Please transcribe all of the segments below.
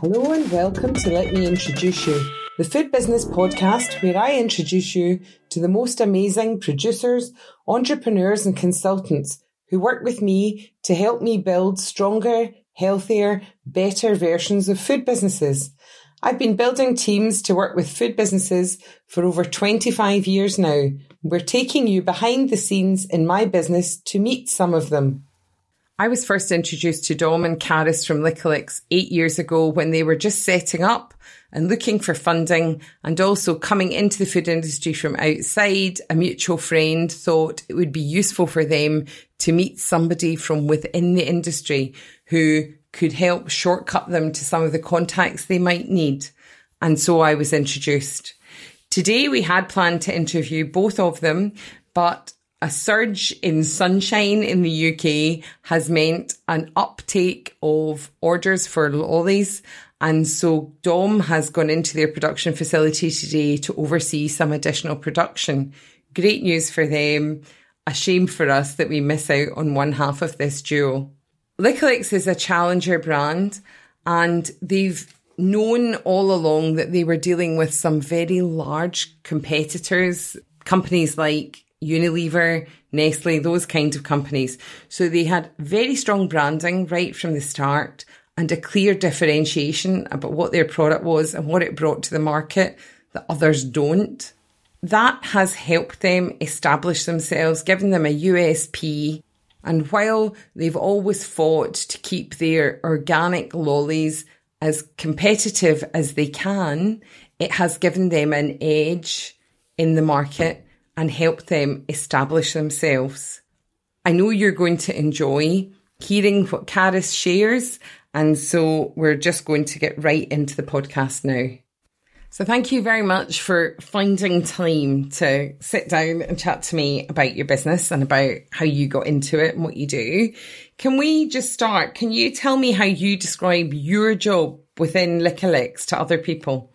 Hello and welcome to Let Me Introduce You, the food business podcast where I introduce you to the most amazing producers, entrepreneurs, and consultants who work with me to help me build stronger, healthier, better versions of food businesses. I've been building teams to work with food businesses for over 25 years now. We're taking you behind the scenes in my business to meet some of them. I was first introduced to Dom and Caris from Lickalix eight years ago when they were just setting up and looking for funding and also coming into the food industry from outside. A mutual friend thought it would be useful for them to meet somebody from within the industry who could help shortcut them to some of the contacts they might need. And so I was introduced. Today we had planned to interview both of them, but a surge in sunshine in the UK has meant an uptake of orders for lollies. And so Dom has gone into their production facility today to oversee some additional production. Great news for them. A shame for us that we miss out on one half of this duo. Lickalix is a challenger brand and they've known all along that they were dealing with some very large competitors, companies like Unilever, Nestle, those kinds of companies. So they had very strong branding right from the start and a clear differentiation about what their product was and what it brought to the market that others don't. That has helped them establish themselves, given them a USP. And while they've always fought to keep their organic lollies as competitive as they can, it has given them an edge in the market and help them establish themselves. I know you're going to enjoy hearing what Caris shares, and so we're just going to get right into the podcast now. So thank you very much for finding time to sit down and chat to me about your business and about how you got into it and what you do. Can we just start? Can you tell me how you describe your job within Lickalix to other people?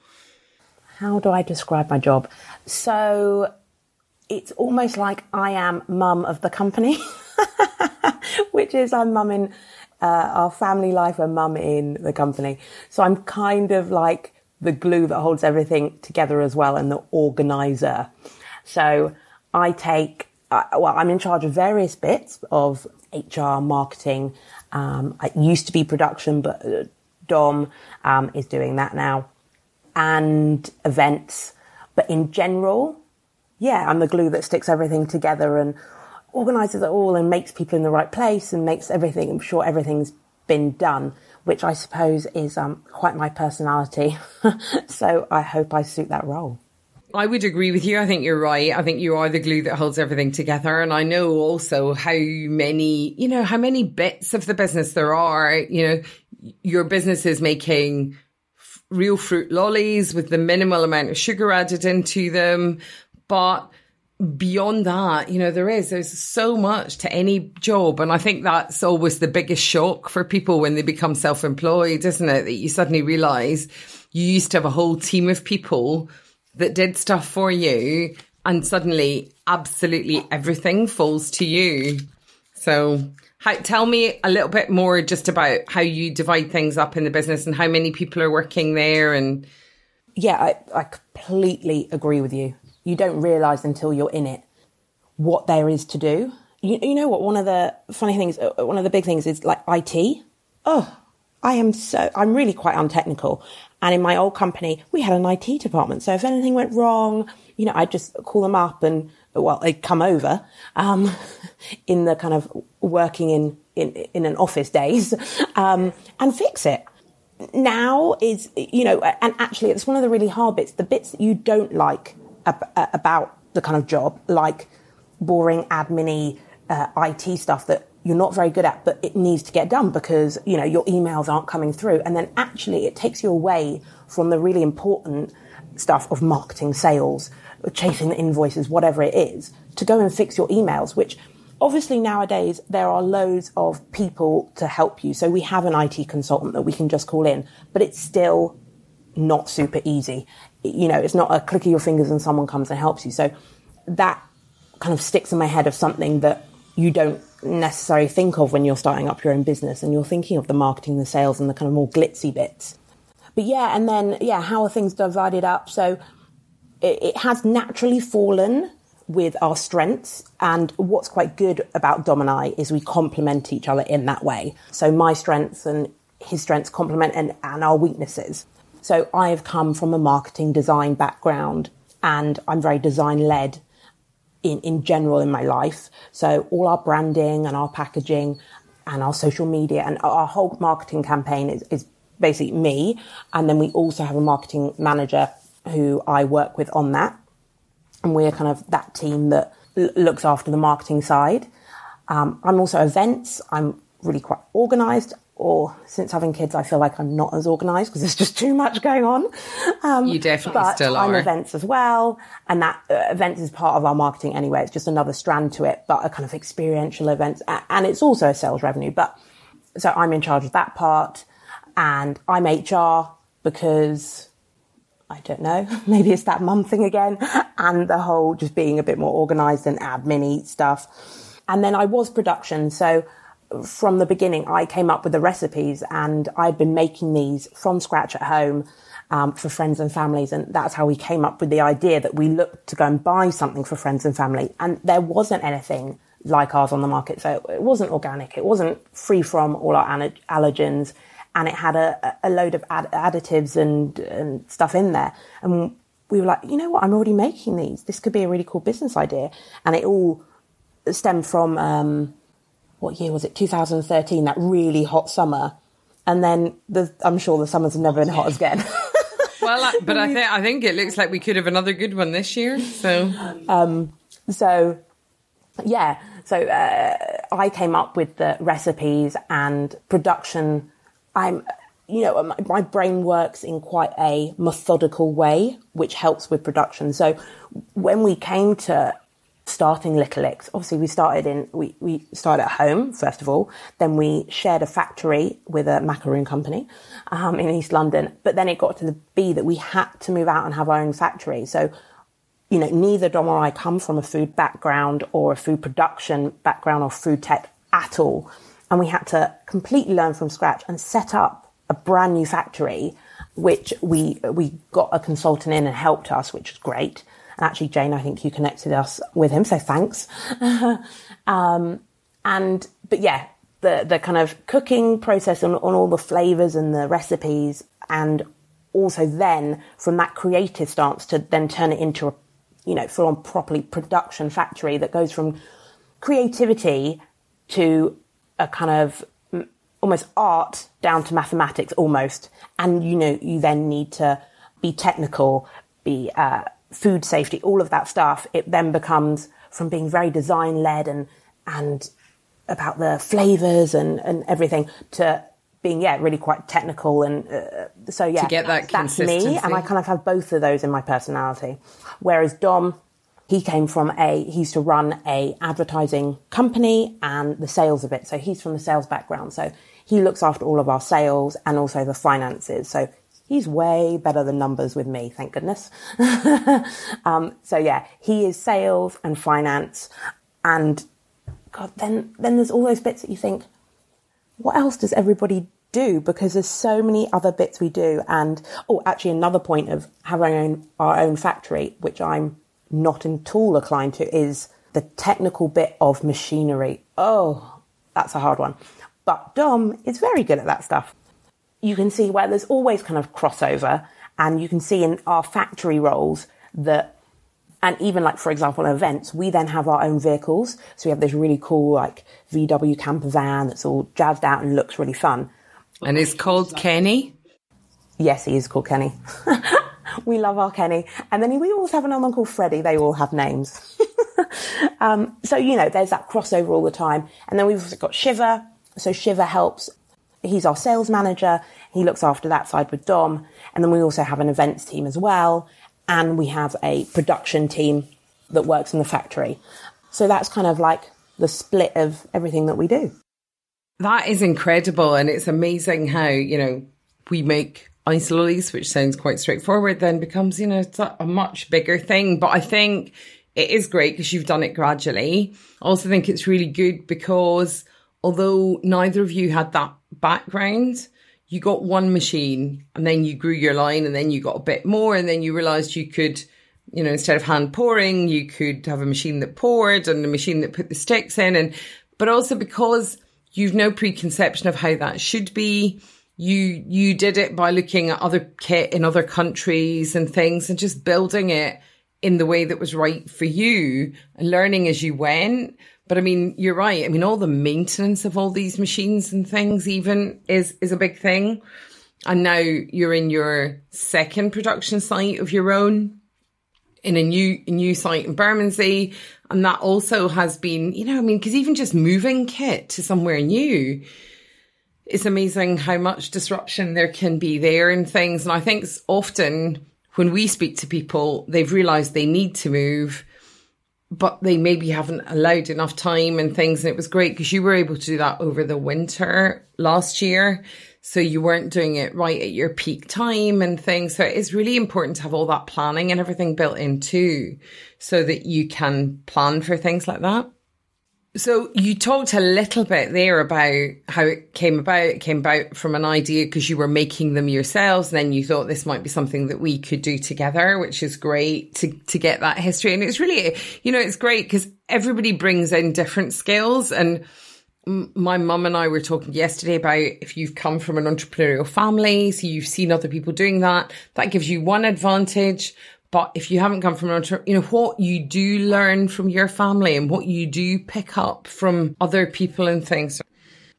How do I describe my job? So it's almost like I am mum of the company, which is I'm mum in uh, our family life and mum in the company. So I'm kind of like the glue that holds everything together as well and the organizer. So I take, uh, well, I'm in charge of various bits of HR, marketing. Um, it used to be production, but uh, Dom um, is doing that now and events. But in general, yeah, I'm the glue that sticks everything together and organizes it all and makes people in the right place and makes everything, I'm sure everything's been done, which I suppose is um, quite my personality. so I hope I suit that role. I would agree with you. I think you're right. I think you are the glue that holds everything together. And I know also how many, you know, how many bits of the business there are. You know, your business is making real fruit lollies with the minimal amount of sugar added into them. But beyond that, you know, there is, there's so much to any job. And I think that's always the biggest shock for people when they become self employed, isn't it? That you suddenly realize you used to have a whole team of people that did stuff for you and suddenly absolutely everything falls to you. So how, tell me a little bit more just about how you divide things up in the business and how many people are working there and yeah, I, I completely agree with you you don't realize until you're in it what there is to do. You, you know what? One of the funny things, uh, one of the big things is like IT. Oh, I am so, I'm really quite untechnical. And in my old company, we had an IT department. So if anything went wrong, you know, I'd just call them up and, well, they'd come over, um, in the kind of working in, in, in an office days, um, and fix it. Now is, you know, and actually it's one of the really hard bits, the bits that you don't like ab- uh, about the kind of job, like boring admin uh, IT stuff that you're not very good at, but it needs to get done because, you know, your emails aren't coming through. And then actually it takes you away from the really important stuff of marketing, sales, chasing the invoices, whatever it is, to go and fix your emails, which obviously nowadays there are loads of people to help you. So we have an IT consultant that we can just call in, but it's still not super easy you know, it's not a click of your fingers and someone comes and helps you. So that kind of sticks in my head of something that you don't necessarily think of when you're starting up your own business and you're thinking of the marketing, the sales, and the kind of more glitzy bits. but yeah, and then yeah, how are things divided up? So it, it has naturally fallen with our strengths. And what's quite good about Dom and I is we complement each other in that way. So my strengths and his strengths complement and, and our weaknesses. So I have come from a marketing design background and I'm very design led in, in general in my life. So all our branding and our packaging and our social media and our whole marketing campaign is, is basically me. And then we also have a marketing manager who I work with on that. And we're kind of that team that l- looks after the marketing side. Um, I'm also events. I'm really quite organized or since having kids, I feel like I'm not as organised because there's just too much going on. Um, you definitely but still are. I'm events as well, and that uh, events is part of our marketing anyway. It's just another strand to it, but a kind of experiential events, and it's also a sales revenue. But so I'm in charge of that part, and I'm HR because I don't know, maybe it's that mum thing again, and the whole just being a bit more organised and admin stuff. And then I was production, so from the beginning, I came up with the recipes and I'd been making these from scratch at home um, for friends and families. And that's how we came up with the idea that we looked to go and buy something for friends and family. And there wasn't anything like ours on the market. So it wasn't organic. It wasn't free from all our allergens. And it had a, a load of ad- additives and, and stuff in there. And we were like, you know what? I'm already making these. This could be a really cool business idea. And it all stemmed from, um, what year was it? 2013, that really hot summer. And then the, I'm sure the summers have never been hot again. well, but I think I think it looks like we could have another good one this year. So, um, so yeah. So uh, I came up with the recipes and production. I'm, you know, my, my brain works in quite a methodical way, which helps with production. So when we came to starting Little Licks. Obviously, we started in we we started at home first of all. Then we shared a factory with a macaroon company um, in East London. But then it got to the be that we had to move out and have our own factory. So. You know, neither Dom or I come from a food background or a food production background or food tech at all. And we had to completely learn from scratch and set up a brand new factory, which we, we got a consultant in and helped us, which was great. Actually, Jane, I think you connected us with him, so thanks. um, and but yeah, the the kind of cooking process on, on all the flavors and the recipes, and also then from that creative stance to then turn it into a you know full on properly production factory that goes from creativity to a kind of almost art down to mathematics almost and you know you then need to be technical be uh, food safety, all of that stuff, it then becomes from being very design led and, and about the flavors and, and everything to being, yeah, really quite technical. And uh, so, yeah, to get that that's me. And I kind of have both of those in my personality. Whereas Dom, he came from a, he used to run a advertising company and the sales of it. So he's from the sales background. So he looks after all of our sales and also the finances. So he's way better than numbers with me, thank goodness. um, so yeah, he is sales and finance, and God, then then there's all those bits that you think, what else does everybody do? Because there's so many other bits we do, and oh, actually, another point of having our own, our own factory, which I'm not at all inclined to, is the technical bit of machinery. Oh, that's a hard one. But Dom is very good at that stuff you can see where there's always kind of crossover and you can see in our factory roles that and even like for example events we then have our own vehicles. So we have this really cool like vw camper van that's all jazzed out and looks really fun. And it's called kenny? Yes he is called kenny. We love our kenny. And then we always have another one called freddie they all have names. Um, so you know there's that crossover all the time. And then we've also got Shiva. So Shiva helps he's our sales manager. He looks after that side with Dom. And then we also have an events team as well. And we have a production team that works in the factory. So that's kind of like the split of everything that we do. That is incredible. And it's amazing how, you know, we make ice lollies, which sounds quite straightforward, then becomes, you know, it's a much bigger thing. But I think it is great because you've done it gradually. I also think it's really good because although neither of you had that background, you got one machine and then you grew your line and then you got a bit more and then you realized you could you know, instead of hand pouring, you could have a machine that poured and a machine that put the sticks in. And, but also because you've no preconception of how that should be, you, you did it by looking at other kit in other countries and things and just building it in the way that was right for you and learning as you went. But I mean, you're right. I mean, all the maintenance of all these machines and things even is, is a big thing. And now you're in your second production site of your own in a new new site in Bermondsey, and that also has been, you know, I mean, because even just moving kit to somewhere new, it's amazing how much disruption there can be there and things. And I think often when we speak to people, they've realised they need to move, but they maybe haven't allowed enough time and things. And it was great because you were able to do that over the winter last year. So you weren't doing it right at your peak time and things. So it's really important to have all that planning and everything built in too, so that you can plan for things like that. So you talked a little bit there about how it came about. It came about from an idea because you were making them yourselves. And then you thought this might be something that we could do together, which is great to, to get that history. And it's really, you know, it's great because everybody brings in different skills and my mum and I were talking yesterday about if you've come from an entrepreneurial family, so you've seen other people doing that, that gives you one advantage. But if you haven't come from an entrepreneur, you know, what you do learn from your family and what you do pick up from other people and things.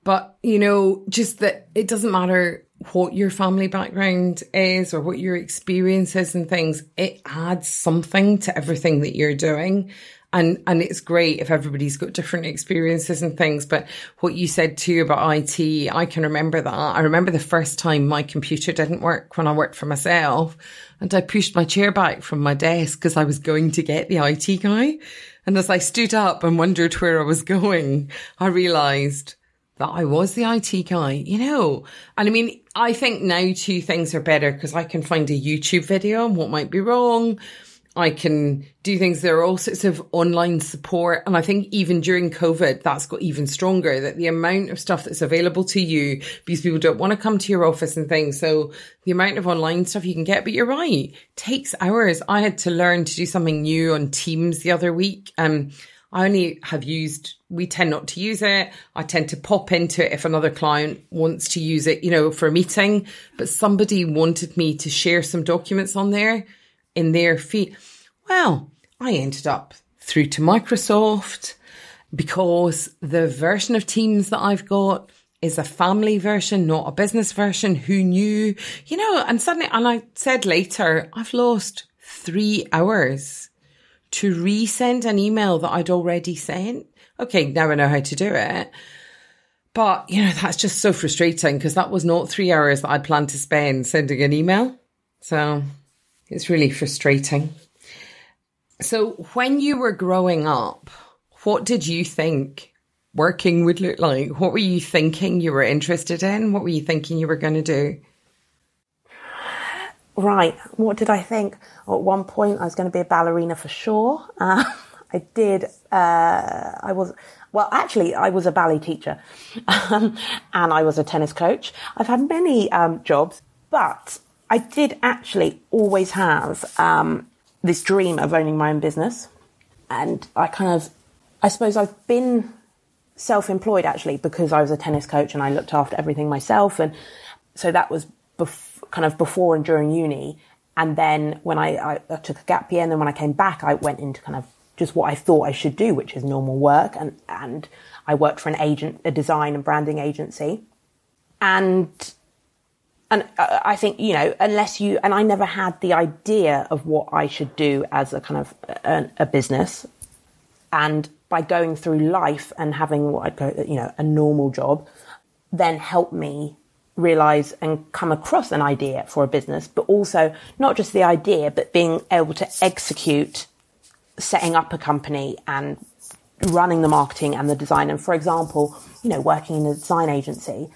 But, you know, just that it doesn't matter what your family background is or what your experiences and things, it adds something to everything that you're doing and and it's great if everybody's got different experiences and things but what you said too about IT I can remember that I remember the first time my computer didn't work when I worked for myself and I pushed my chair back from my desk because I was going to get the IT guy and as I stood up and wondered where I was going I realized that I was the IT guy, you know. And I mean, I think now two things are better because I can find a YouTube video on what might be wrong. I can do things. There are all sorts of online support. And I think even during COVID, that's got even stronger that the amount of stuff that's available to you because people don't want to come to your office and things. So the amount of online stuff you can get, but you're right. Takes hours. I had to learn to do something new on Teams the other week. Um, I only have used, we tend not to use it. I tend to pop into it if another client wants to use it, you know, for a meeting, but somebody wanted me to share some documents on there in their feet. Well, I ended up through to Microsoft because the version of Teams that I've got is a family version, not a business version. Who knew? You know, and suddenly, and I said later, I've lost three hours to resend an email that I'd already sent. Okay, now I know how to do it. But, you know, that's just so frustrating because that was not three hours that I'd planned to spend sending an email. So it's really frustrating. So, when you were growing up, what did you think working would look like? What were you thinking you were interested in? What were you thinking you were going to do? Right. What did I think? At one point, I was going to be a ballerina for sure. Uh, I did. Uh, I was. Well, actually, I was a ballet teacher, um, and I was a tennis coach. I've had many um, jobs, but I did actually always have um, this dream of owning my own business. And I kind of, I suppose I've been self employed actually because I was a tennis coach and I looked after everything myself. And so that was bef- kind of before and during uni. And then when I, I, I took a gap year and then when I came back, I went into kind of just what I thought I should do, which is normal work. And, and I worked for an agent, a design and branding agency. And and uh, I think you know unless you and I never had the idea of what I should do as a kind of a, a business, and by going through life and having what I'd call you know a normal job, then helped me realize and come across an idea for a business, but also not just the idea, but being able to execute setting up a company and running the marketing and the design. And for example, you know, working in a design agency,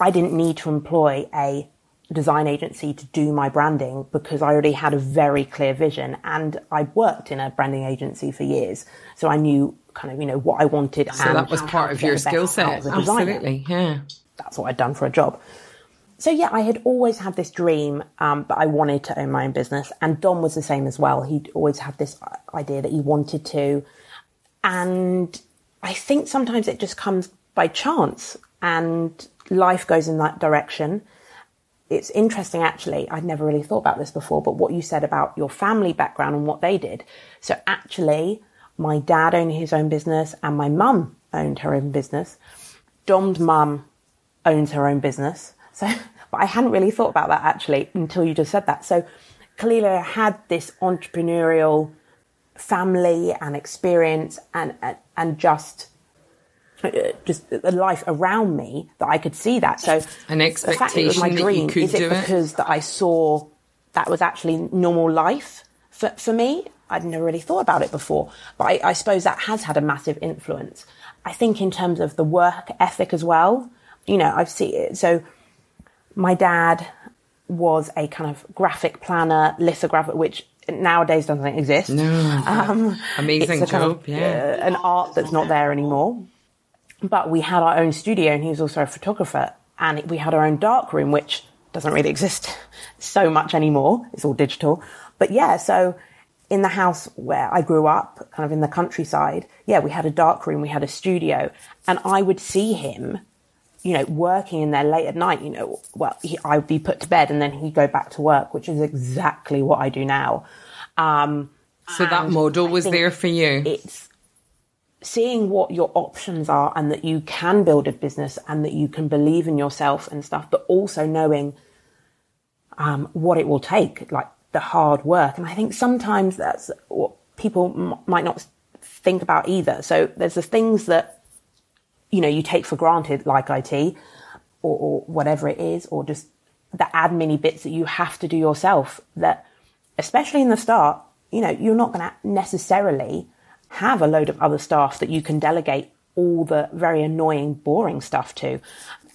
I didn't need to employ a design agency to do my branding because I already had a very clear vision and I'd worked in a branding agency for years. So I knew kind of, you know, what I wanted. So that was part of your skill set. Absolutely. Yeah. That's what I'd done for a job. so yeah, I had always had this dream, um, but I wanted to own my own business, and Dom was the same as well. He'd always had this idea that he wanted to, and I think sometimes it just comes by chance, and life goes in that direction. It's interesting, actually. I'd never really thought about this before, but what you said about your family background and what they did. So actually, my dad owned his own business, and my mum owned her own business. Dom's mum owns her own business. So, but I hadn't really thought about that actually until you just said that. So clearly I had this entrepreneurial family and experience and, and, and just, just the life around me that I could see that. So an expectation the fact that it was my dream, is it, it because that I saw that was actually normal life for, for me? I'd never really thought about it before, but I, I suppose that has had a massive influence. I think in terms of the work ethic as well, you know, I've seen it. So my dad was a kind of graphic planner, lithographer, which nowadays doesn't exist. No, um, amazing job. Of, yeah, uh, an art that's not there anymore. But we had our own studio, and he was also a photographer, and we had our own dark room, which doesn't really exist so much anymore. It's all digital. But yeah, so in the house where I grew up, kind of in the countryside, yeah, we had a dark room, we had a studio, and I would see him you know, working in there late at night, you know, well, he, I'd be put to bed and then he'd go back to work, which is exactly what I do now. Um, so that model was there for you. It's seeing what your options are and that you can build a business and that you can believe in yourself and stuff, but also knowing um, what it will take, like the hard work. And I think sometimes that's what people m- might not think about either. So there's the things that you know, you take for granted, like IT or, or whatever it is, or just the admin bits that you have to do yourself that, especially in the start, you know, you're not going to necessarily have a load of other staff that you can delegate all the very annoying, boring stuff to.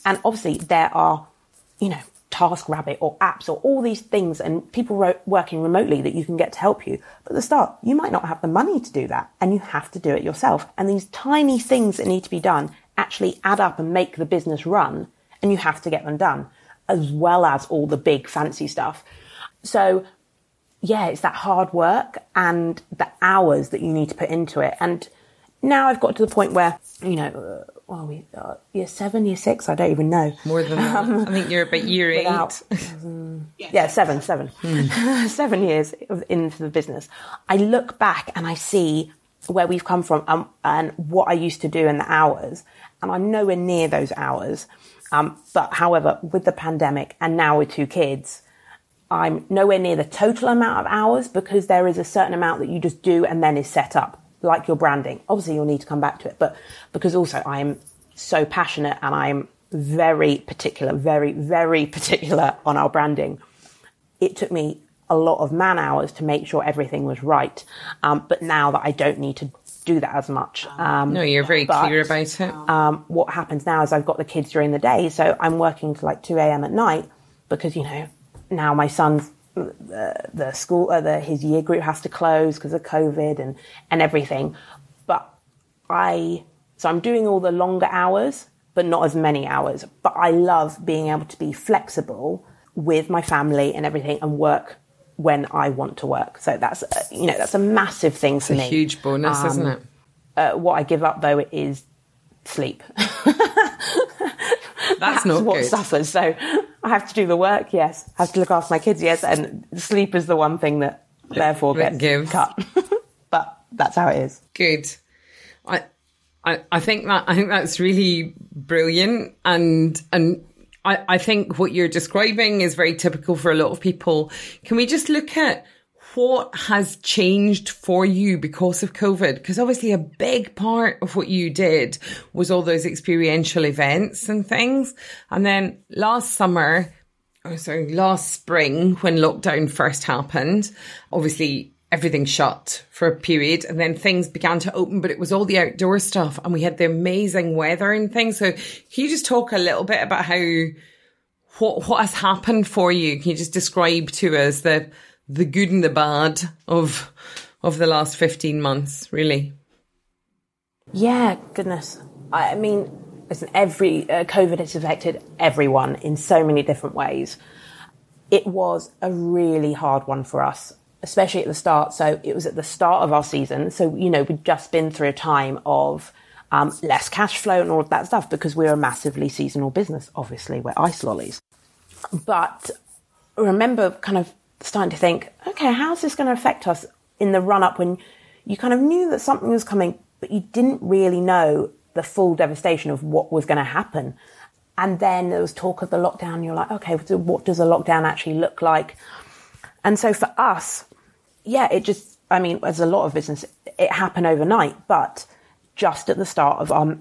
And obviously there are, you know, TaskRabbit or apps or all these things and people ro- working remotely that you can get to help you. But at the start, you might not have the money to do that and you have to do it yourself. And these tiny things that need to be done actually add up and make the business run and you have to get them done as well as all the big fancy stuff. So yeah, it's that hard work and the hours that you need to put into it. And now I've got to the point where, you know, uh, well, we, uh, year seven, year six, I don't even know. More than that. Um, I think you're about year without, eight. Um, yeah, seven, seven. Hmm. seven years into the business. I look back and I see where we've come from um, and what I used to do in the hours and I'm nowhere near those hours. Um, but however, with the pandemic and now with two kids, I'm nowhere near the total amount of hours because there is a certain amount that you just do and then is set up, like your branding. Obviously, you'll need to come back to it, but because also I am so passionate and I'm very particular, very, very particular on our branding. It took me a lot of man hours to make sure everything was right. Um, but now that I don't need to do that as much. Um, no, you're very but, clear about it. Um, what happens now is I've got the kids during the day, so I'm working to like 2 a.m. at night because, you know, now my son's uh, the school, uh, the, his year group has to close because of COVID and, and everything. But I, so I'm doing all the longer hours, but not as many hours. But I love being able to be flexible with my family and everything and work when I want to work. So that's uh, you know that's a massive thing it's for a me. Huge bonus, um, isn't it? Uh, what I give up though is sleep. that's, not what good. suffers. So I have to do the work. Yes, I have to look after my kids. Yes, and sleep is the one thing that therefore gets gives. cut. but that's how it is. Good. I, I I think that I think that's really brilliant and and I, I think what you're describing is very typical for a lot of people. Can we just look at what has changed for you because of COVID? Because obviously a big part of what you did was all those experiential events and things. And then last summer, oh sorry, last spring when lockdown first happened, obviously everything shut for a period and then things began to open, but it was all the outdoor stuff and we had the amazing weather and things. So can you just talk a little bit about how, what, what has happened for you? Can you just describe to us the, the good and the bad of, of the last 15 months, really? Yeah, goodness. I mean, listen, every uh, COVID has affected everyone in so many different ways. It was a really hard one for us, especially at the start. So it was at the start of our season. So, you know, we'd just been through a time of um, less cash flow and all of that stuff because we're a massively seasonal business. Obviously, we're ice lollies. But remember kind of starting to think, okay, how's this going to affect us in the run up when you kind of knew that something was coming, but you didn't really know the full devastation of what was going to happen. And then there was talk of the lockdown. You're like, okay, so what does a lockdown actually look like? And so for us, yeah, it just, I mean, as a lot of business, it happened overnight, but just at the start of our,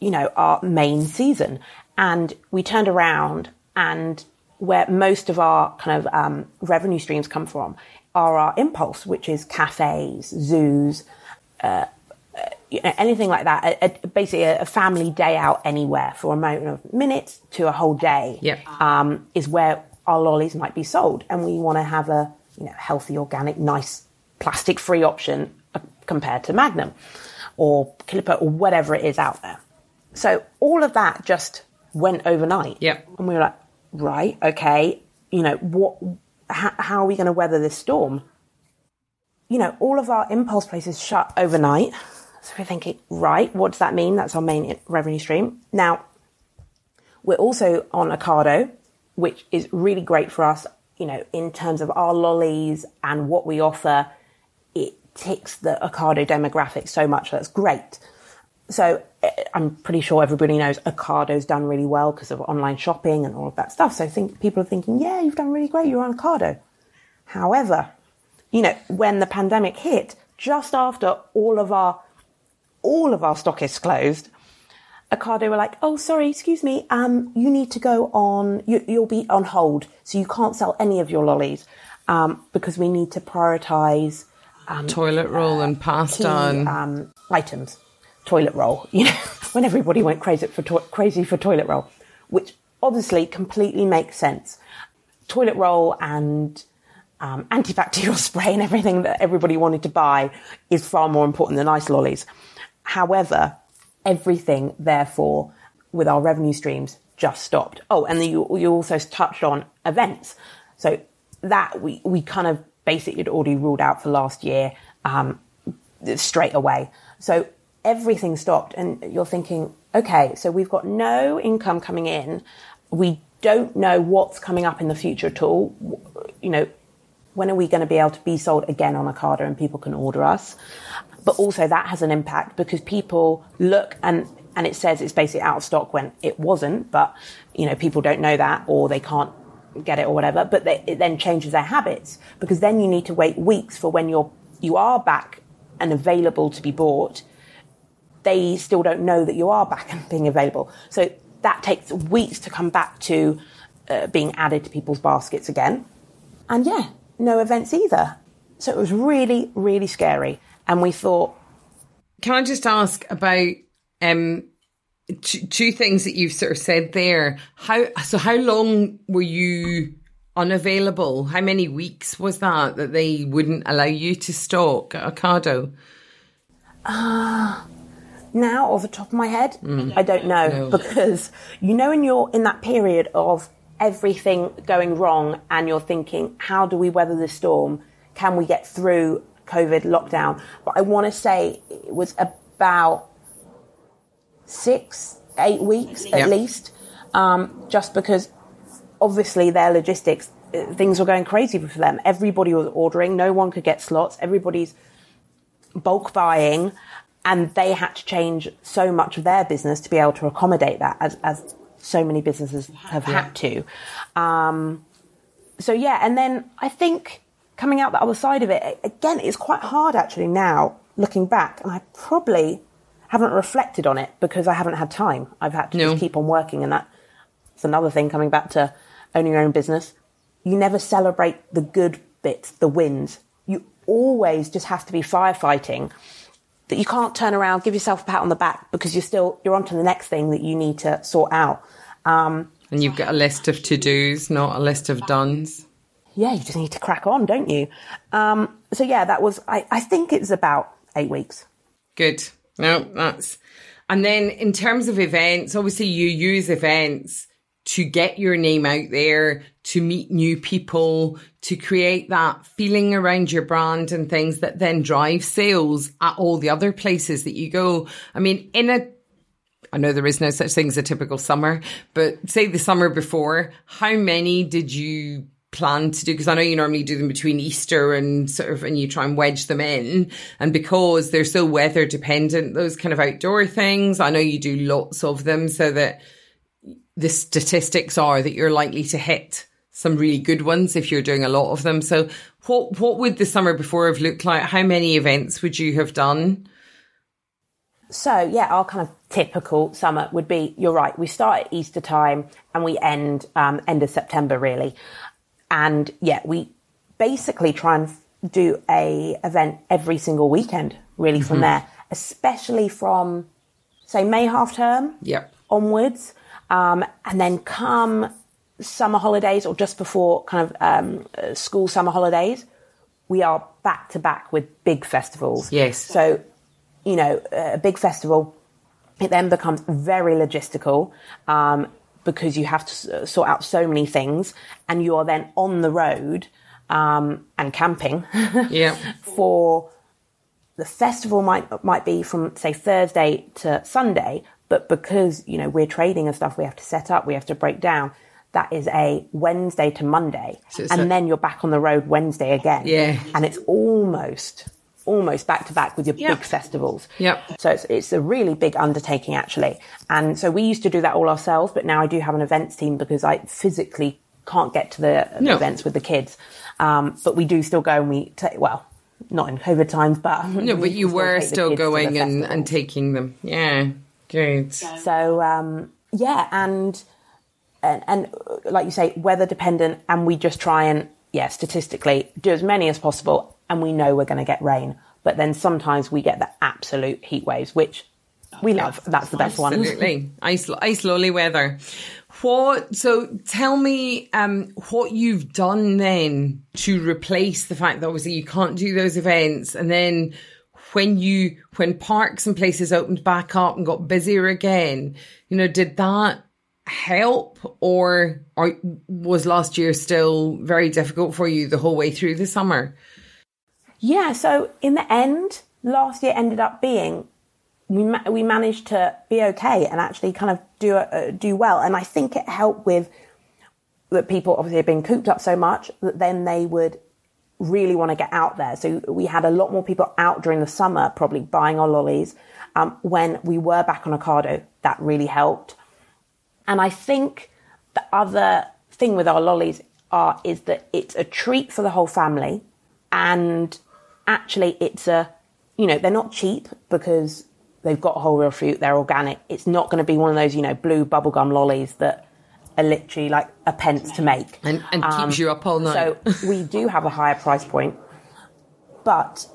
you know, our main season. And we turned around and where most of our kind of um, revenue streams come from are our impulse, which is cafes, zoos, uh, uh, you know, anything like that. A, a, basically, a, family day out anywhere for a moment of minutes to a whole day yep. um, is where our lollies might be sold, and we want to have a you know healthy, organic, nice, plastic-free option uh, compared to Magnum or Calippo or whatever it is out there. So all of that just went overnight. Yep. And we were like, right, okay, you know, what, how, how are we going to weather this storm? You know, all of our impulse places shut overnight. So we're thinking, right, what does that mean? That's our main revenue stream. Now, we're also on Ocado, which is really great for us, you know, in terms of our lollies and what we offer. It ticks the Ocado demographic so much. That's great. So eh, I'm pretty sure everybody knows Ocado's done really well because of online shopping and all of that stuff. So I think people are thinking, yeah, you've done really great. You're on Ocado. However, you know, when the pandemic hit, just after all of our all of our stockists closed, Ocado were like, "Oh, sorry, excuse me. Um, you need to go on. You, will be on hold, so you can't sell any of your lollies um, because we need to prioritize um, toilet roll uh, and pasta and um, items." Toilet roll, you know, when everybody went crazy for, to- crazy for toilet roll, which obviously completely makes sense. Toilet roll and um, antibacterial spray and everything that everybody wanted to buy is far more important than ice lollies. However, everything, therefore, with our revenue streams just stopped. Oh, and you, you also touched on events. So that we, we kind of basically had already ruled out for last year um, straight away. So everything stopped and you're thinking, okay, so we've got no income coming in. We don't know what's coming up in the future at all. You know, when are we going to be able to be sold again on a Ocado and people can order us? But also that has an impact because people look and and it says it's basically out of stock when it wasn't, but you know, people don't know that or they can't get it or whatever, but they, it then changes their habits because then you need to wait weeks for when you're you are back and available to be bought they still don't know that you are back and being available. So that takes weeks to come back to uh, being added to people's baskets again. And yeah, no events either. So it was really, really scary. And we thought. Can I just ask about um, two, two things that you've sort of said there? How so? How long were you unavailable? How many weeks was that that they wouldn't allow you to stock Ocado? Ah. Uh, now off the top of my head mm. i don't know. No. because you know when you're in that period of everything going wrong and you're thinking how do we weather the storm? Can we get through covid lockdown? But i want to say it was about six eight weeks at least um, just because obviously their logistics uh, things were going crazy for them. Everybody was ordering. No one could get slots. Everybody's bulk buying and they had to change so much of their business to be able to accommodate that as, as so many businesses have had to. Um, so yeah, and then I think coming out the other side of it, again, it's quite hard actually now looking back, and I probably haven't reflected on it because I haven't had time. I've had to no. just keep on working, and that's another thing coming back to owning your own business. You never celebrate the good bits, the wins. You always just have to be firefighting that you can't turn around, give yourself a pat on the back because you're still you're on to the next thing that you need to sort out. Um, and you've got a list of to dos, not a list of dones. Yeah, you just need to crack on, don't you? Um, so yeah, that was I, I think it's about eight weeks. Good. No, that's And then in terms of events, obviously you use events to get your name out there, to meet new people, to create that feeling around your brand and things that then drive sales at all the other places that you go. I mean, in a I know there is no such thing as a typical summer, but say the summer before, how many did you plan to do? Because I know you normally do them between Easter and sort of, and you try and wedge them in. And because they're so weather dependent, those kind of outdoor things, I know you do lots of them so that the statistics are that you're likely to hit some really good ones if you're doing a lot of them. So what what would the summer before have looked like? How many events would you have done? So yeah, our kind of typical summer would be you're right. We start at Easter time and we end um, end of September really, and yeah, we basically try and do a event every single weekend really from mm-hmm. there, especially from say May half term yep. onwards. Um, and then come summer holidays or just before kind of um, uh, school summer holidays, we are back to back with big festivals. Yes. So, you know, a big festival, it then becomes very logistical um, because you have to sort out so many things and you are then on the road um, and camping yeah. for the festival might might be from say Thursday to Sunday, but because, you know, we're trading and stuff we have to set up, we have to break down, that is a Wednesday to Monday. So and then you're back on the road Wednesday again. Yeah. And it's almost almost back to back with your yep. big festivals. Yep. So it's, it's a really big undertaking actually. And so we used to do that all ourselves, but now I do have an events team because I physically can't get to the, no. events with the kids. Um, but we do still go and we take, well, not in COVID times, but no, but you were still going and, and taking them. Yeah. Good. So um, yeah, and, and and like you say, weather dependent, and we just try and yeah, statistically do as many as possible, and we know we're going to get rain, but then sometimes we get the absolute heat waves, which we love. That's the best one. Absolutely, ice ice lolly weather. What? So tell me, um, what you've done then to replace the fact that obviously you can't do those events, and then when you when parks and places opened back up and got busier again, you know, did that help or, or was last year still very difficult for you the whole way through the summer? Yeah, so in the end, last year ended up being we ma- we managed to be okay and actually kind of do uh, do well, and I think it helped with that people obviously have been cooped up so much that then they would really want to get out there. So we had a lot more people out during the summer, probably buying our lollies. Um, when we were back on Ocado, that really helped. And I think the other thing with our lollies are is that it's a treat for the whole family, and actually it's a, you know, they're not cheap because they've got whole real fruit, they're organic. It's not going to be one of those, you know, blue bubblegum lollies that are literally like a pence to make. And, and um, keeps you up all night. so we do have a higher price point. But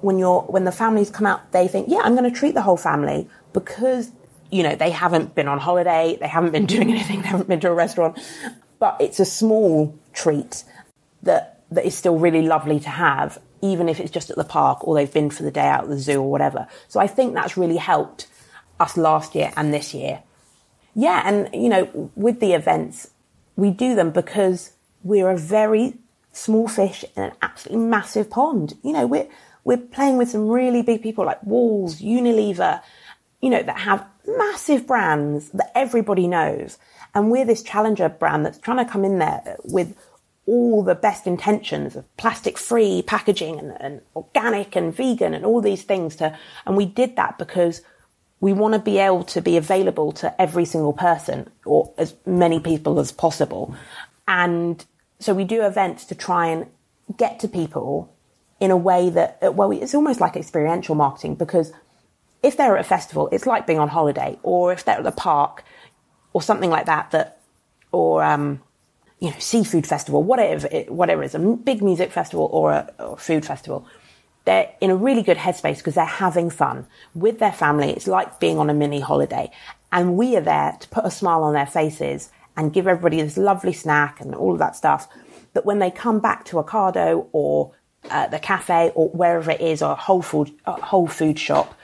when you're when the families come out, they think, yeah, I'm going to treat the whole family because you know they haven't been on holiday, they haven't been doing anything, they haven't been to a restaurant. But it's a small treat that that is still really lovely to have, even if it's just at the park or they've been for the day out at the zoo or whatever. So I think that's really helped us last year and this year yeah, and you know, with the events, we do them because we're a very small fish in an absolutely massive pond. You know, we're we're playing with some really big people like Walls, Unilever, you know, that have massive brands that everybody knows. And we're this challenger brand that's trying to come in there with all the best intentions of plastic free packaging and, and organic and vegan and all these things to, and we did that because we want to be able to be available to every single person or as many people as possible. And so we do events to try and get to people in a way that, well, it's almost like experiential marketing because if they're at a festival, it's like being on holiday, or if they're at the park or something like that, that, or, um, you know, seafood festival, whatever it, whatever it is, a big music festival or a, or a food festival they're in a really good headspace because they're having fun with their family. It's like being on a mini holiday. And we are there to put a smile on their faces and give everybody this lovely snack and all of that stuff. That when they come back to Ocado or uh, the cafe or wherever it is or a whole food, a whole food shop,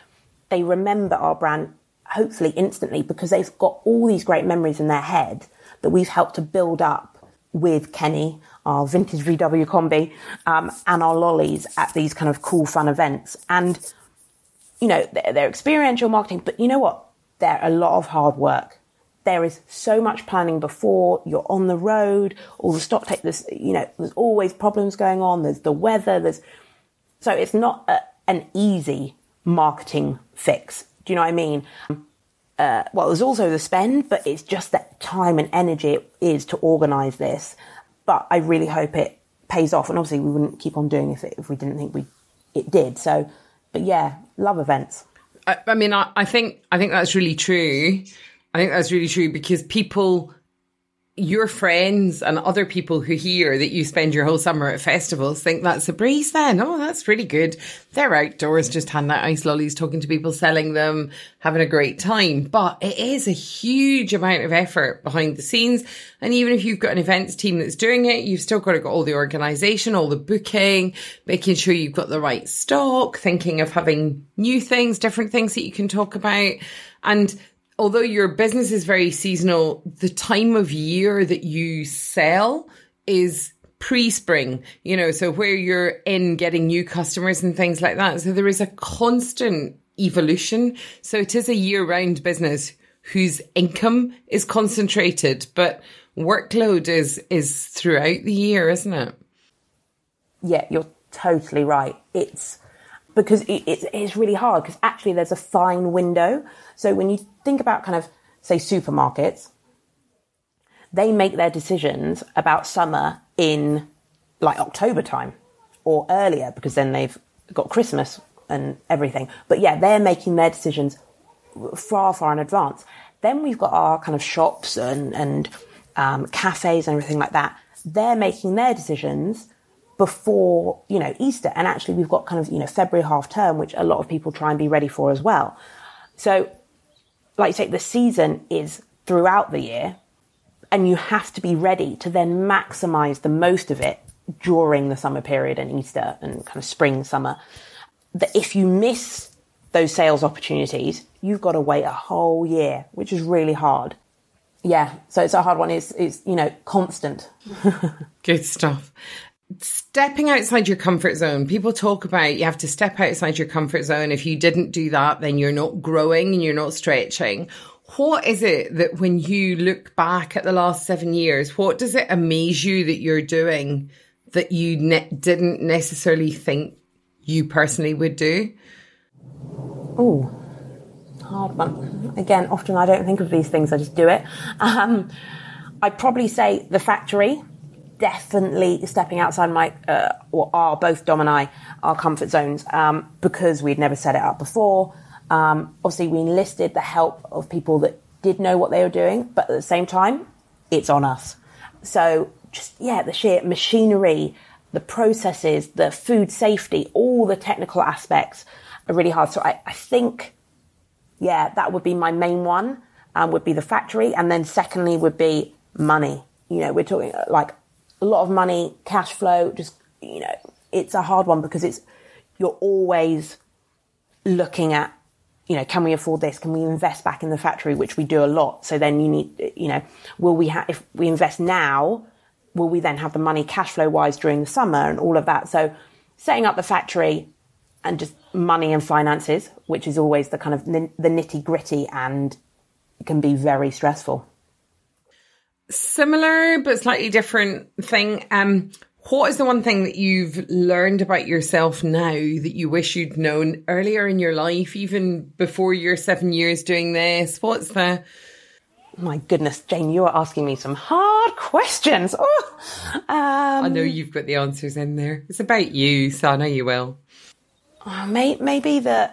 they remember our brand hopefully instantly because they've got all these great memories in their head that we've helped to build up with Kenny, our vintage VW combi, um, and our lollies at these kind of cool, fun events. And, you know, they're, they're experiential marketing, but you know what? They're a lot of hard work. There is so much planning before you're on the road, all the stock take, there's, you know, there's always problems going on. There's the weather. There's, so it's not a, an easy marketing fix. Do you know what I mean? Uh, well, there's also the spend, but it's just that time and energy it is to organise this. But I really hope it pays off. And obviously, we wouldn't keep on doing it if we didn't think we it did. So, but yeah, love events. I, I mean, I, I think I think that's really true. I think that's really true because people your friends and other people who hear that you spend your whole summer at festivals think that's a breeze then. Oh, that's really good. They're outdoors, just handing out ice lollies, talking to people, selling them, having a great time. But it is a huge amount of effort behind the scenes. And even if you've got an events team that's doing it, you've still got to get all the organization, all the booking, making sure you've got the right stock, thinking of having new things, different things that you can talk about. And although your business is very seasonal, the time of year that you sell is pre-spring, you know, so where you're in getting new customers and things like that. So there is a constant evolution. So it is a year round business whose income is concentrated, but workload is, is throughout the year, isn't it? Yeah, you're totally right. It's because it, it's, it's really hard because actually there's a fine window. So when you think about kind of, say, supermarkets, they make their decisions about summer in like October time or earlier because then they've got Christmas and everything. But yeah, they're making their decisions far, far in advance. Then we've got our kind of shops and, and um, cafes and everything like that. They're making their decisions before, you know, Easter. And actually we've got kind of, you know, February half term, which a lot of people try and be ready for as well. So, like you say, the season is throughout the year and you have to be ready to then maximize the most of it during the summer period and Easter and kind of spring, summer. That if you miss those sales opportunities, you've got to wait a whole year, which is really hard. Yeah, so it's a hard one. It's, it's you know, constant. Good stuff stepping outside your comfort zone. People talk about you have to step outside your comfort zone. If you didn't do that, then you're not growing and you're not stretching. What is it that when you look back at the last seven years, what does it amaze you that you're doing that you ne- didn't necessarily think you personally would do? Oh, hard one. Again, often I don't think of these things, I just do it. Um, I'd probably say the factory definitely stepping outside my, uh, or our, both Dom and I, our comfort zones, um, because we'd never set it up before. Um, obviously, we enlisted the help of people that did know what they were doing, but at the same time, it's on us. So, just, yeah, the sheer machinery, the processes, the food safety, all the technical aspects are really hard. So, I, I think, yeah, that would be my main one, um, would be the factory. And then, secondly, would be money. You know, we're talking like a lot of money, cash flow, just, you know, it's a hard one because it's, you're always looking at, you know, can we afford this? Can we invest back in the factory, which we do a lot? So then you need, you know, will we have, if we invest now, will we then have the money cash flow wise during the summer and all of that? So setting up the factory and just money and finances, which is always the kind of the nitty gritty and can be very stressful similar but slightly different thing. Um, what is the one thing that you've learned about yourself now that you wish you'd known earlier in your life, even before your seven years doing this? What's the my goodness, Jane, you are asking me some hard questions. Oh, um, I know you've got the answers in there. It's about you, so I know you will. Uh, maybe the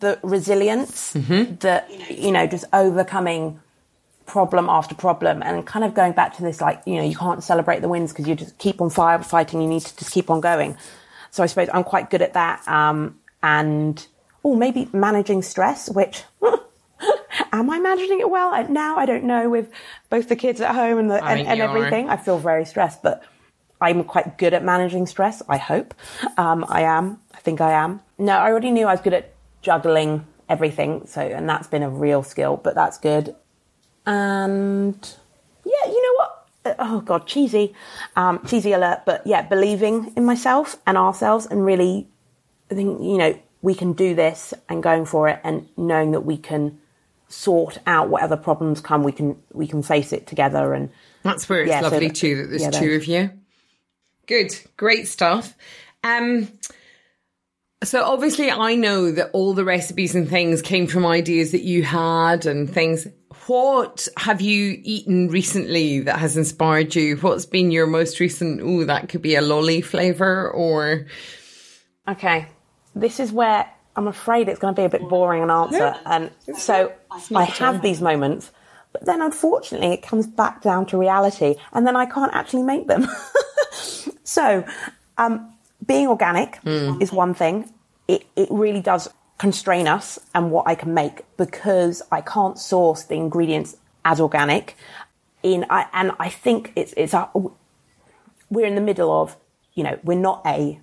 the resilience, mm-hmm. that you know, just overcoming problem after problem and kind of going back to this like you know you can't celebrate the wins because you just keep on firefighting you need to just keep on going. So i suppose i'm quite good at that um, and oh maybe managing stress which am i managing it well? Now i don't know with both the kids at home and the and, and everything. I feel very stressed but i'm quite good at managing stress i hope. Um, i am. I think i am. No i already knew i was good at juggling everything. So, and that's been a real skill, but that's good. And yeah, you know what? Oh God, cheesy, um, cheesy alert. But yeah, believing in myself and ourselves, and really, I think you know we can do this and going for it, and knowing that we can sort out whatever problems come, we can we can face it together. And that's where it's yeah, lovely so, too that there's yeah, two of you. Good, great stuff. Um, so obviously, I know that all the recipes and things came from ideas that you had and things. What have you eaten recently that has inspired you? What's been your most recent? Oh, that could be a lolly flavor or. Okay, this is where I'm afraid it's going to be a bit boring an answer, and so I have these moments, but then unfortunately it comes back down to reality, and then I can't actually make them. so, um, being organic mm. is one thing. It, it really does constrain us and what I can make because I can't source the ingredients as organic. In I, and I think it's it's a, we're in the middle of you know we're not a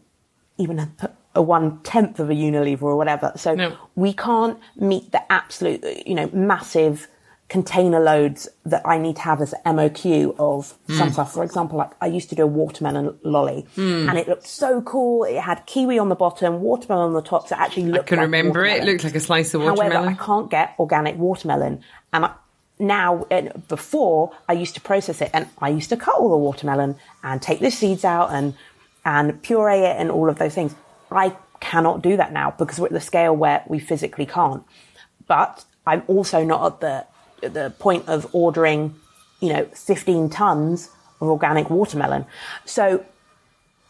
even a, a one tenth of a Unilever or whatever, so no. we can't meet the absolute you know massive container loads that I need to have as MOQ of mm. some stuff. For example, like I used to do a watermelon lolly mm. and it looked so cool. It had kiwi on the bottom, watermelon on the top. So it actually looked I can like remember watermelon. it. It looked like a slice of watermelon. However, I can't get organic watermelon. And I, now, before I used to process it and I used to cut all the watermelon and take the seeds out and, and puree it and all of those things. I cannot do that now because we're at the scale where we physically can't. But I'm also not at the at the point of ordering, you know, 15 tons of organic watermelon. So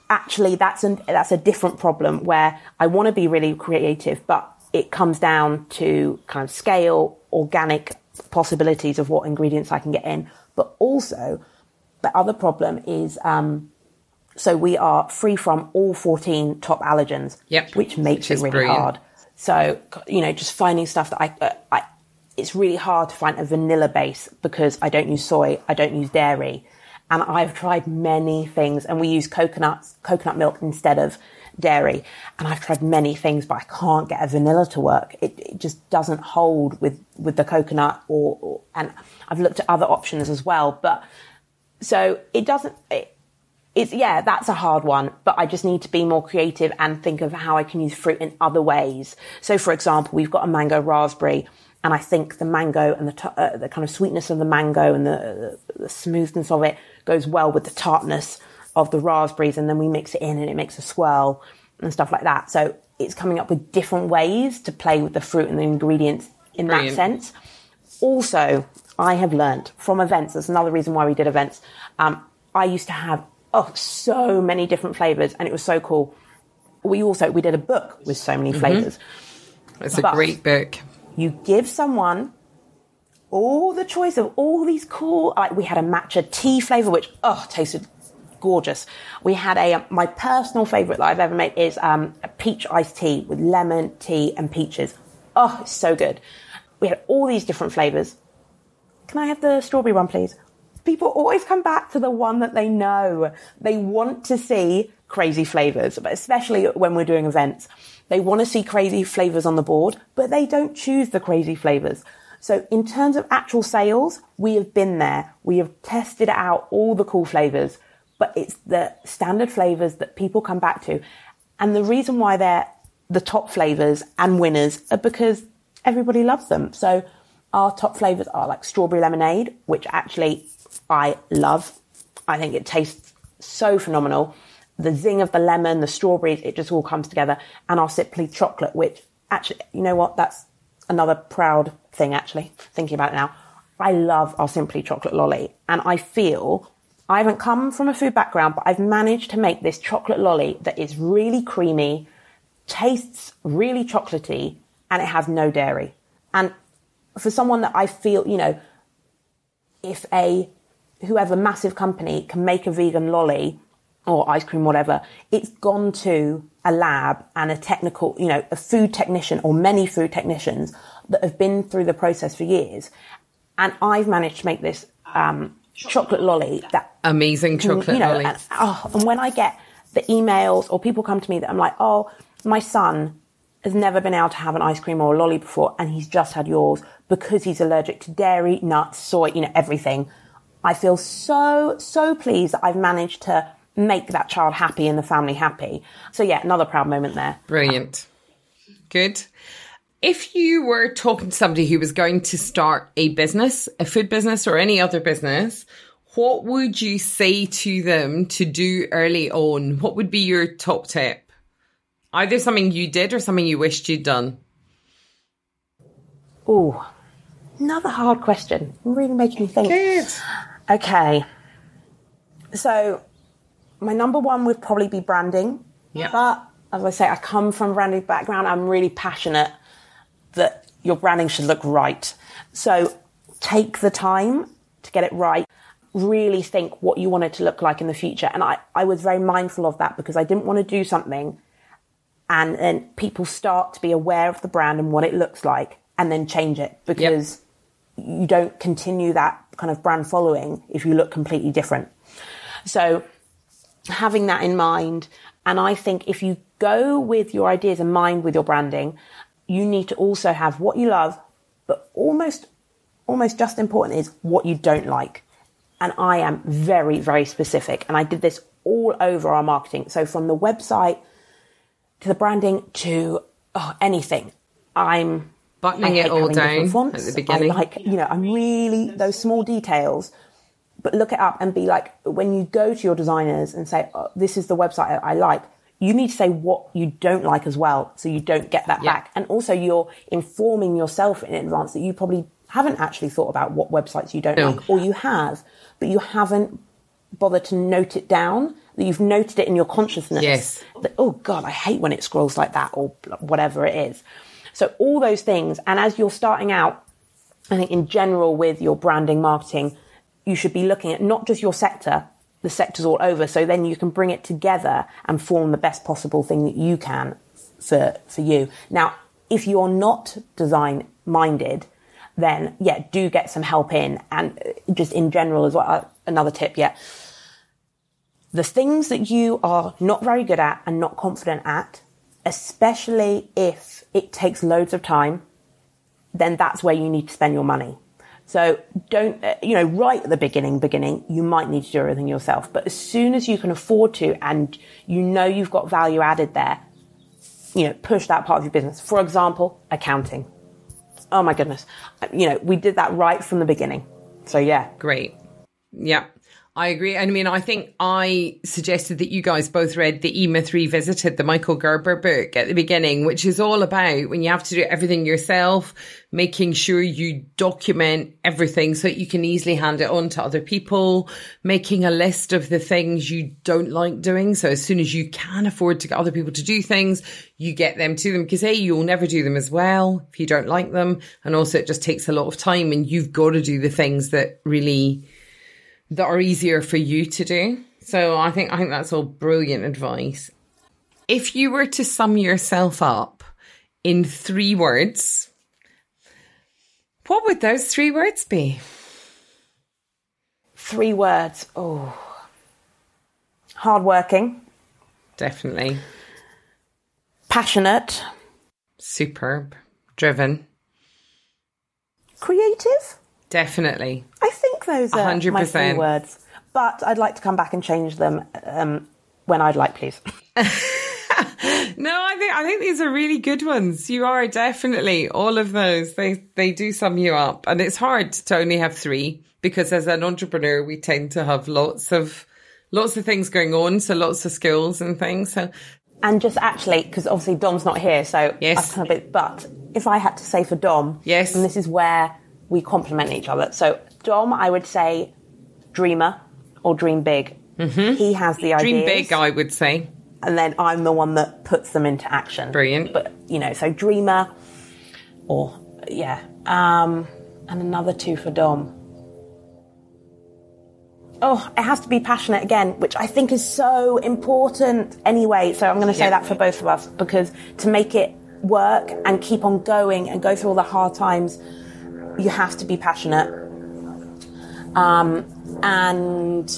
actually that's an, that's a different problem where I want to be really creative, but it comes down to kind of scale, organic possibilities of what ingredients I can get in. But also the other problem is, um, so we are free from all 14 top allergens, yep. which makes which it really brilliant. hard. So, you know, just finding stuff that I, uh, I, it's really hard to find a vanilla base because I don't use soy, I don't use dairy. And I've tried many things and we use coconuts, coconut milk instead of dairy. And I've tried many things, but I can't get a vanilla to work. It, it just doesn't hold with, with the coconut or, or, and I've looked at other options as well. But so it doesn't, it, it's, yeah, that's a hard one, but I just need to be more creative and think of how I can use fruit in other ways. So for example, we've got a mango raspberry and I think the mango and the, t- uh, the kind of sweetness of the mango and the, the, smoothness of it goes well with the tartness of the raspberries. And then we mix it in and it makes a swirl and stuff like that. So it's coming up with different ways to play with the fruit and the ingredients in Brilliant. that sense. Also, I have learned from events. That's another reason why we did events. Um, I used to have oh so many different flavors, and it was so cool. We also we did a book with so many mm-hmm. flavors. It's a great book. You give someone all the choice of all these cool, like we had a matcha tea flavor, which, oh, tasted gorgeous. We had a, my personal favorite that I've ever made is um, a peach iced tea with lemon, tea, and peaches. Oh, it's so good. We had all these different flavors. Can I have the strawberry one, please? People always come back to the one that they know. They want to see crazy flavors, but especially when we're doing events. They want to see crazy flavors on the board, but they don't choose the crazy flavors. So in terms of actual sales, we have been there. We have tested out all the cool flavors, but it's the standard flavors that people come back to. And the reason why they're the top flavors and winners are because everybody loves them. So our top flavors are like strawberry lemonade, which actually I love. I think it tastes so phenomenal the zing of the lemon, the strawberries, it just all comes together. And our simply chocolate, which actually, you know what? That's another proud thing, actually, thinking about it now. I love our simply chocolate lolly. And I feel I haven't come from a food background, but I've managed to make this chocolate lolly that is really creamy, tastes really chocolatey, and it has no dairy. And for someone that I feel, you know, if a whoever massive company can make a vegan lolly or ice cream, whatever, it's gone to a lab and a technical, you know, a food technician or many food technicians that have been through the process for years. And I've managed to make this um, chocolate lolly that amazing chocolate you know, lolly. And, oh, and when I get the emails or people come to me that I'm like, oh, my son has never been able to have an ice cream or a lolly before and he's just had yours because he's allergic to dairy, nuts, soy, you know, everything. I feel so, so pleased that I've managed to make that child happy and the family happy. So yeah, another proud moment there. Brilliant. Good. If you were talking to somebody who was going to start a business, a food business or any other business, what would you say to them to do early on? What would be your top tip? Either something you did or something you wished you'd done. Oh, another hard question. Really making me think. Good. Okay. So, my number one would probably be branding. Yeah. But as I say, I come from a branding background. I'm really passionate that your branding should look right. So, take the time to get it right. Really think what you want it to look like in the future. And I, I was very mindful of that because I didn't want to do something and then people start to be aware of the brand and what it looks like and then change it because yep. you don't continue that kind of brand following if you look completely different. So having that in mind, and I think if you go with your ideas in mind with your branding, you need to also have what you love, but almost, almost just important is what you don't like. And I am very, very specific. And I did this all over our marketing. So from the website to the branding to oh, anything. I'm buttoning it all down at the beginning. I like, you know, I'm really those small details. But look it up and be like, when you go to your designers and say, oh, "This is the website I like," you need to say what you don't like as well, so you don't get that yeah. back. And also, you're informing yourself in advance that you probably haven't actually thought about what websites you don't no. like, or you have, but you haven't bothered to note it down that you've noted it in your consciousness. Yes. That, oh God, I hate when it scrolls like that or whatever it is. So all those things. And as you're starting out, I think in general with your branding marketing, you should be looking at not just your sector, the sectors all over. So then you can bring it together and form the best possible thing that you can for, for you. Now, if you're not design minded, then yeah, do get some help in and uh, just in general as well. Uh, another tip, yeah the things that you are not very good at and not confident at, especially if it takes loads of time, then that's where you need to spend your money. So don't, uh, you know, right at the beginning, beginning, you might need to do everything yourself. But as soon as you can afford to and you know you've got value added there, you know, push that part of your business. For example, accounting. Oh my goodness. You know, we did that right from the beginning. So yeah. Great. Yeah. I agree. I mean, I think I suggested that you guys both read the E Myth Revisited, the Michael Gerber book at the beginning, which is all about when you have to do everything yourself, making sure you document everything so that you can easily hand it on to other people, making a list of the things you don't like doing. So as soon as you can afford to get other people to do things, you get them to them because A, you'll never do them as well if you don't like them. And also it just takes a lot of time and you've got to do the things that really that are easier for you to do. So I think I think that's all brilliant advice. If you were to sum yourself up in three words, what would those three words be? Three words. Oh. Hardworking. Definitely. Passionate. Superb. Driven. Creative. Definitely. I think those are 100%. my three words. But I'd like to come back and change them um, when I'd like, please. no, I think I think these are really good ones. You are definitely all of those. They they do sum you up, and it's hard to only have three because as an entrepreneur, we tend to have lots of lots of things going on, so lots of skills and things. So and just actually, because obviously Dom's not here, so yes. bit, but if I had to say for Dom, yes, and this is where we complement each other. So Dom, I would say dreamer or dream big. Mm-hmm. He has the ideas. Dream big, I would say. And then I'm the one that puts them into action. Brilliant. But, you know, so dreamer or, yeah. Um, and another two for Dom. Oh, it has to be passionate again, which I think is so important anyway. So I'm going to say that for both of us because to make it work and keep on going and go through all the hard times, you have to be passionate um, and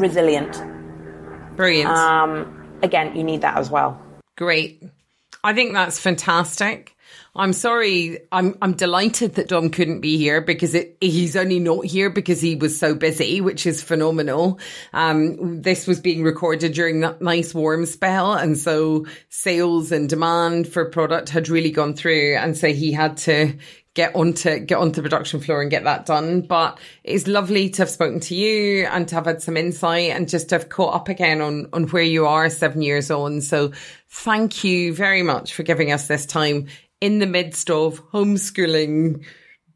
resilient. Brilliant. Um, again, you need that as well. Great. I think that's fantastic. I'm sorry. I'm I'm delighted that Dom couldn't be here because it, he's only not here because he was so busy, which is phenomenal. Um, this was being recorded during that nice warm spell, and so sales and demand for product had really gone through, and so he had to get onto get onto the production floor and get that done. But it's lovely to have spoken to you and to have had some insight and just to have caught up again on on where you are seven years on. So thank you very much for giving us this time in the midst of homeschooling.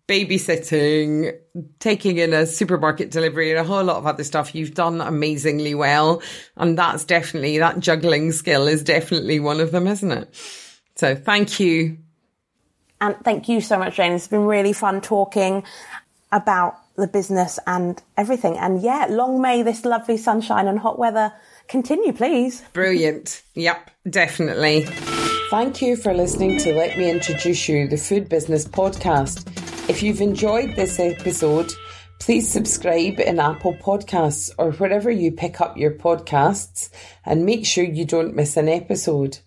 Babysitting, taking in a supermarket delivery and a whole lot of other stuff. You've done amazingly well. And that's definitely, that juggling skill is definitely one of them, isn't it? So thank you and thank you so much, Jane. It's been really fun talking about the business and everything. And yeah, long may this lovely sunshine and hot weather continue, please. Brilliant. Yep, definitely. Thank you for listening to Let Me Introduce You, the Food Business Podcast. If you've enjoyed this episode, please subscribe in Apple Podcasts or wherever you pick up your podcasts and make sure you don't miss an episode.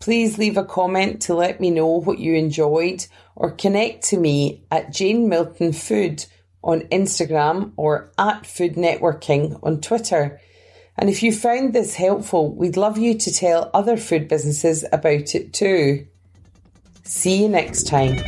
Please leave a comment to let me know what you enjoyed or connect to me at Jane Milton Food on Instagram or at Food Networking on Twitter. And if you found this helpful, we'd love you to tell other food businesses about it too. See you next time.